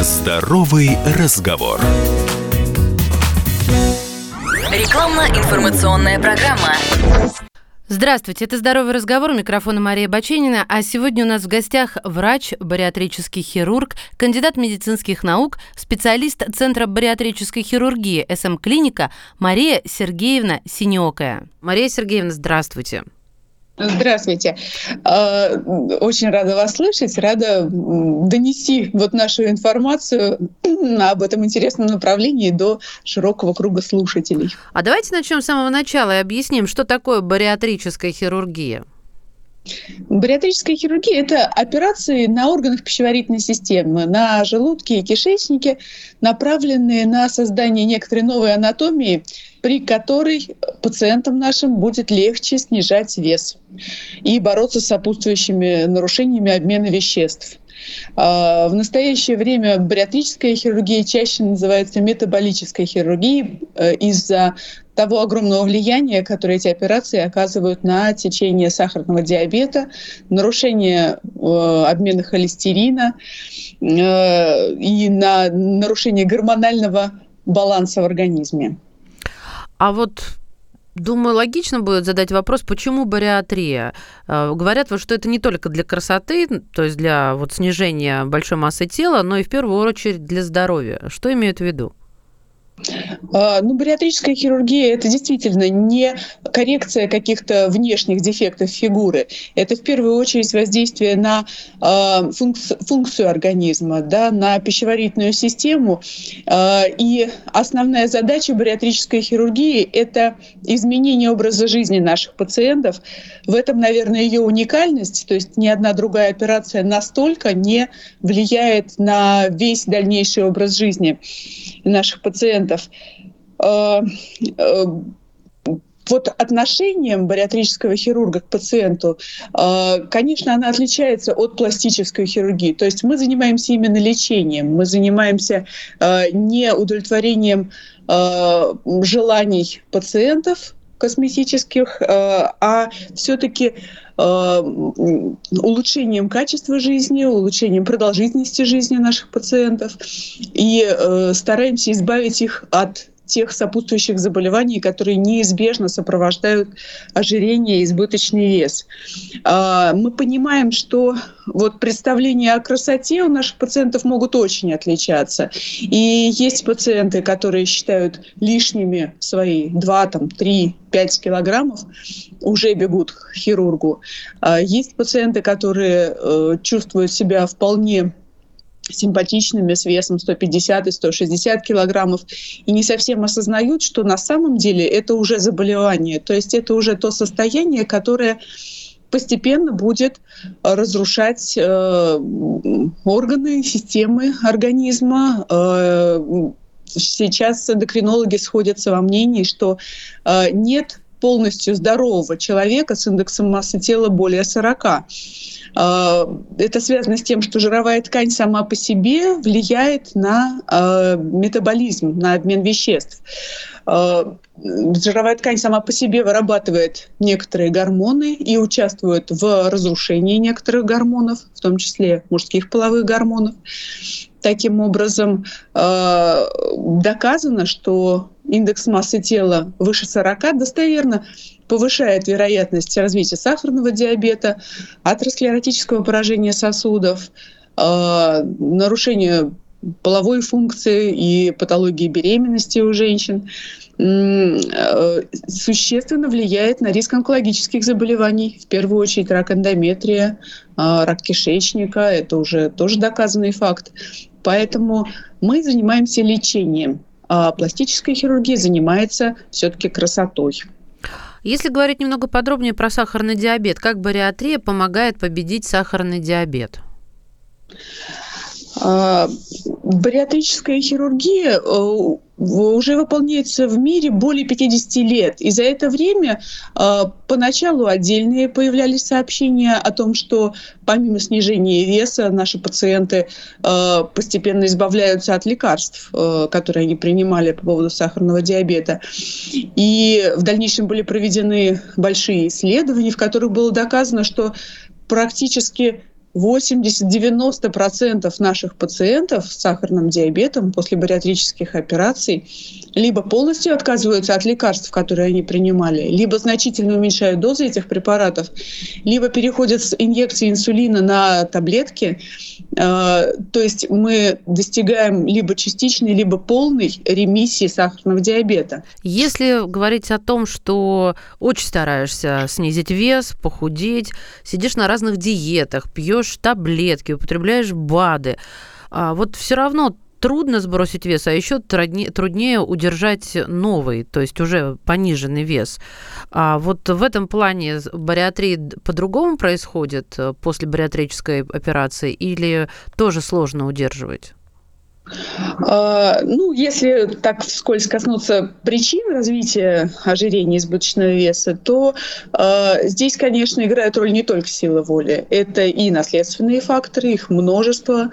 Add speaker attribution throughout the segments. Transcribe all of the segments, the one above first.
Speaker 1: Здоровый разговор.
Speaker 2: Рекламно-информационная программа.
Speaker 3: Здравствуйте, это «Здоровый разговор», у микрофона Мария Баченина, а сегодня у нас в гостях врач, бариатрический хирург, кандидат медицинских наук, специалист Центра бариатрической хирургии СМ-клиника Мария Сергеевна Синеокая. Мария Сергеевна, здравствуйте.
Speaker 4: Здравствуйте. А, очень рада вас слышать, рада донести вот нашу информацию об этом интересном направлении до широкого круга слушателей.
Speaker 3: А давайте начнем с самого начала и объясним, что такое бариатрическая хирургия.
Speaker 4: Бариатрическая хирургия – это операции на органах пищеварительной системы, на желудке и кишечнике, направленные на создание некоторой новой анатомии, при которой пациентам нашим будет легче снижать вес и бороться с сопутствующими нарушениями обмена веществ. А, в настоящее время бариатрическая хирургия чаще называется метаболической хирургией э, из-за того огромного влияния, которое эти операции оказывают на течение сахарного диабета, нарушение э, обмена холестерина э, и на нарушение гормонального баланса в организме.
Speaker 3: А вот Думаю, логично будет задать вопрос, почему бариатрия? Э, говорят, что это не только для красоты, то есть для вот, снижения большой массы тела, но и в первую очередь для здоровья. Что имеют в виду?
Speaker 4: А, ну, бариатрическая хирургия – это действительно не коррекция каких-то внешних дефектов фигуры. Это в первую очередь воздействие на э, функцию, организма, да, на пищеварительную систему. Э, и основная задача бариатрической хирургии – это изменение образа жизни наших пациентов. В этом, наверное, ее уникальность. То есть ни одна другая операция настолько не влияет на весь дальнейший образ жизни наших пациентов. Э, э, вот отношением бариатрического хирурга к пациенту, э, конечно, она отличается от пластической хирургии. То есть мы занимаемся именно лечением, мы занимаемся не удовлетворением желаний пациентов косметических, а все-таки Э, улучшением качества жизни, улучшением продолжительности жизни наших пациентов. И э, стараемся избавить их от тех сопутствующих заболеваний, которые неизбежно сопровождают ожирение и избыточный вес. А, мы понимаем, что вот представления о красоте у наших пациентов могут очень отличаться. И есть пациенты, которые считают лишними свои 2, там, 3, 5 килограммов, уже бегут к хирургу. А, есть пациенты, которые э, чувствуют себя вполне симпатичными с весом 150 и 160 килограммов и не совсем осознают, что на самом деле это уже заболевание, то есть это уже то состояние, которое постепенно будет разрушать э, органы, системы организма. Э, сейчас эндокринологи сходятся во мнении, что э, нет полностью здорового человека с индексом массы тела более 40. А, это связано с тем, что жировая ткань сама по себе влияет на а, метаболизм, на обмен веществ. А, жировая ткань сама по себе вырабатывает некоторые гормоны и участвует в разрушении некоторых гормонов, в том числе мужских половых гормонов. Таким образом, доказано, что индекс массы тела выше 40 достоверно повышает вероятность развития сахарного диабета, атеросклеротического поражения сосудов, э, нарушения половой функции и патологии беременности у женщин. Э, существенно влияет на риск онкологических заболеваний, в первую очередь рак эндометрия, э, рак кишечника, это уже тоже доказанный факт. Поэтому мы занимаемся лечением, а пластическая хирургия занимается все-таки красотой.
Speaker 3: Если говорить немного подробнее про сахарный диабет, как бариатрия помогает победить сахарный диабет?
Speaker 4: А, бариатрическая хирургия э, уже выполняется в мире более 50 лет. И за это время э, поначалу отдельные появлялись сообщения о том, что помимо снижения веса наши пациенты э, постепенно избавляются от лекарств, э, которые они принимали по поводу сахарного диабета. И в дальнейшем были проведены большие исследования, в которых было доказано, что практически 80-90% наших пациентов с сахарным диабетом после бариатрических операций либо полностью отказываются от лекарств, которые они принимали, либо значительно уменьшают дозы этих препаратов, либо переходят с инъекции инсулина на таблетки. Э, то есть мы достигаем либо частичной, либо полной ремиссии сахарного диабета.
Speaker 3: Если говорить о том, что очень стараешься снизить вес, похудеть, сидишь на разных диетах, пьешь таблетки, употребляешь БАДы, а вот все равно трудно сбросить вес, а еще труднее, труднее удержать новый, то есть уже пониженный вес. А вот в этом плане бариатрия по-другому происходит э, после бариатрической операции или тоже сложно удерживать?
Speaker 4: А, ну, если так вскользь коснуться причин развития ожирения избыточного веса, то э, здесь, конечно, играет роль не только сила воли. Это и наследственные факторы, их множество.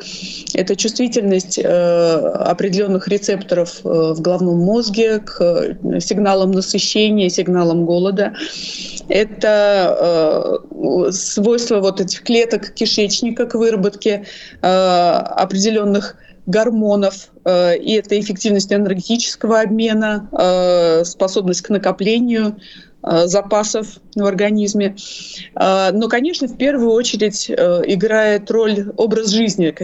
Speaker 4: Это чувствительность э, определенных рецепторов э, в головном мозге к сигналам насыщения, сигналам голода. Это э, свойства вот этих клеток кишечника к выработке э, определенных гормонов, э, и это эффективность энергетического обмена, э, способность к накоплению э, запасов в организме. Но, конечно, в первую очередь играет роль образ жизни,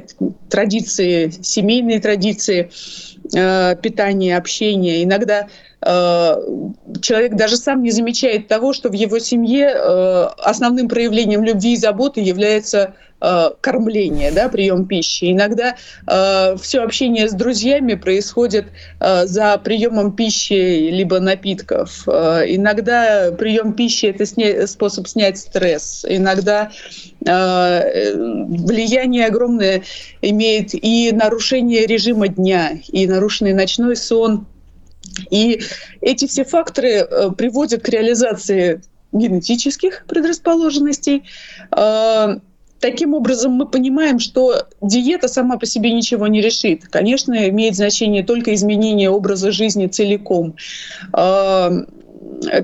Speaker 4: традиции, семейные традиции, питания, общения. Иногда человек даже сам не замечает того, что в его семье основным проявлением любви и заботы является Э, кормление, да, прием пищи. Иногда э, все общение с друзьями происходит э, за приемом пищи либо напитков. Э, иногда прием пищи это способ снять стресс. Иногда э, влияние огромное имеет и нарушение режима дня, и нарушенный ночной сон. И эти все факторы э, приводят к реализации генетических предрасположенностей. Э, Таким образом, мы понимаем, что диета сама по себе ничего не решит. Конечно, имеет значение только изменение образа жизни целиком. А,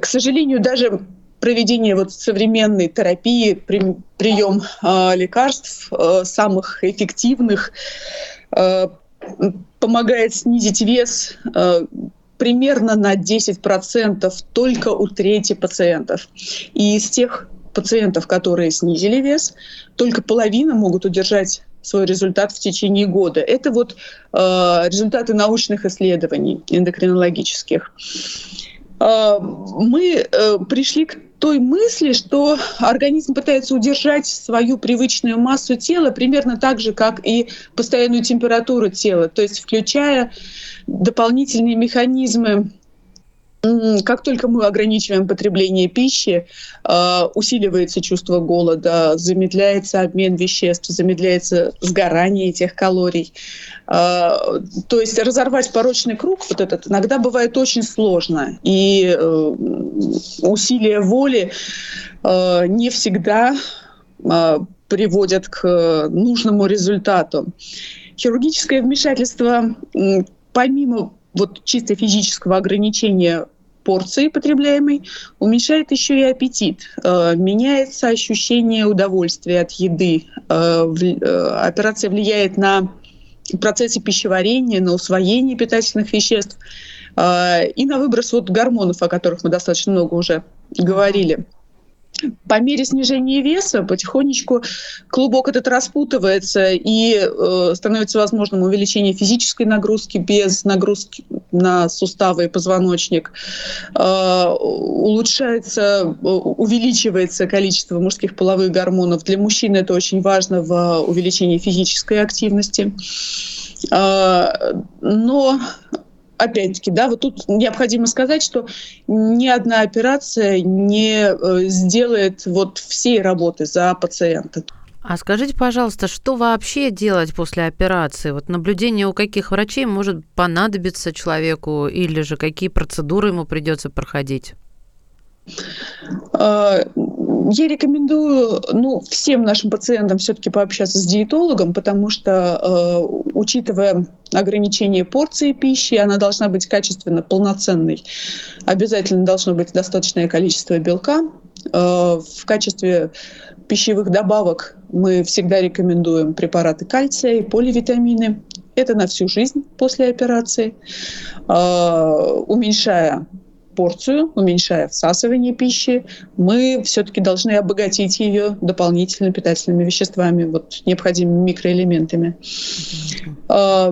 Speaker 4: к сожалению, даже проведение вот современной терапии, прием лекарств самых эффективных помогает снизить вес примерно на 10% только у трети пациентов. И из тех пациентов, которые снизили вес, только половина могут удержать свой результат в течение года. Это вот э, результаты научных исследований эндокринологических. Э, мы э, пришли к той мысли, что организм пытается удержать свою привычную массу тела примерно так же, как и постоянную температуру тела, то есть включая дополнительные механизмы как только мы ограничиваем потребление пищи, а, усиливается чувство голода, замедляется обмен веществ, замедляется сгорание этих калорий. А, то есть разорвать порочный круг вот этот иногда бывает очень сложно. И э, усилия воли э, не всегда приводят к нужному результату. Хирургическое вмешательство помимо вот чисто физического ограничения порции потребляемой, уменьшает еще и аппетит. Э, меняется ощущение удовольствия от еды. Э, э, операция влияет на процессы пищеварения, на усвоение питательных веществ и на выброс вот гормонов, о которых мы достаточно много уже говорили по мере снижения веса потихонечку клубок этот распутывается и э, становится возможным увеличение физической нагрузки без нагрузки на суставы и позвоночник. Э, улучшается, увеличивается количество мужских половых гормонов. Для мужчин это очень важно в увеличении физической активности. Э, но опять-таки, да, вот тут необходимо сказать, что ни одна операция не э, сделает вот всей работы за пациента.
Speaker 3: А скажите, пожалуйста, что вообще делать после операции? Вот наблюдение у каких врачей может понадобиться человеку или же какие процедуры ему придется проходить?
Speaker 4: Я рекомендую ну, всем нашим пациентам все-таки пообщаться с диетологом, потому что, э, учитывая ограничение порции пищи, она должна быть качественно полноценной. Обязательно должно быть достаточное количество белка. Э, в качестве пищевых добавок мы всегда рекомендуем препараты кальция и поливитамины. Это на всю жизнь после операции, а, уменьшая порцию, уменьшая всасывание пищи, мы все-таки должны обогатить ее дополнительно питательными веществами, вот необходимыми микроэлементами. А,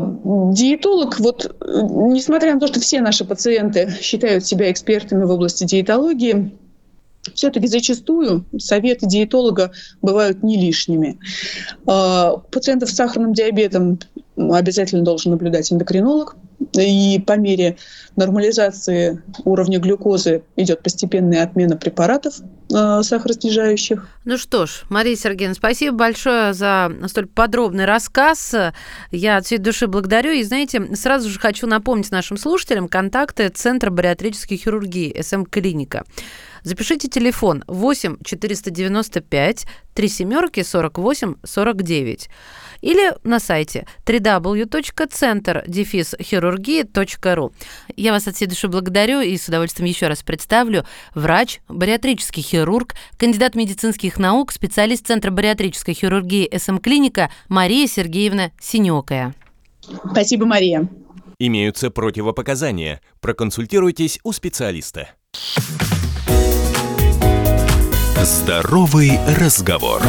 Speaker 4: диетолог, вот несмотря на то, что все наши пациенты считают себя экспертами в области диетологии, все-таки зачастую советы диетолога бывают не лишними. А, пациентов с сахарным диабетом обязательно должен наблюдать эндокринолог. И по мере нормализации уровня глюкозы идет постепенная отмена препаратов э, сахароснижающих.
Speaker 3: Ну что ж, Мария Сергеевна, спасибо большое за столь подробный рассказ. Я от всей души благодарю. И, знаете, сразу же хочу напомнить нашим слушателям контакты Центра бариатрической хирургии СМ-клиника. Запишите телефон 8 495 3 семерки 48 49 или на сайте www.centerdefishирургии.ру. Я вас от всей души благодарю и с удовольствием еще раз представлю. Врач, бариатрический хирург, кандидат медицинских наук, специалист Центра бариатрической хирургии СМ-клиника Мария Сергеевна Синекая.
Speaker 4: Спасибо, Мария.
Speaker 1: Имеются противопоказания. Проконсультируйтесь у специалиста. Здоровый разговор.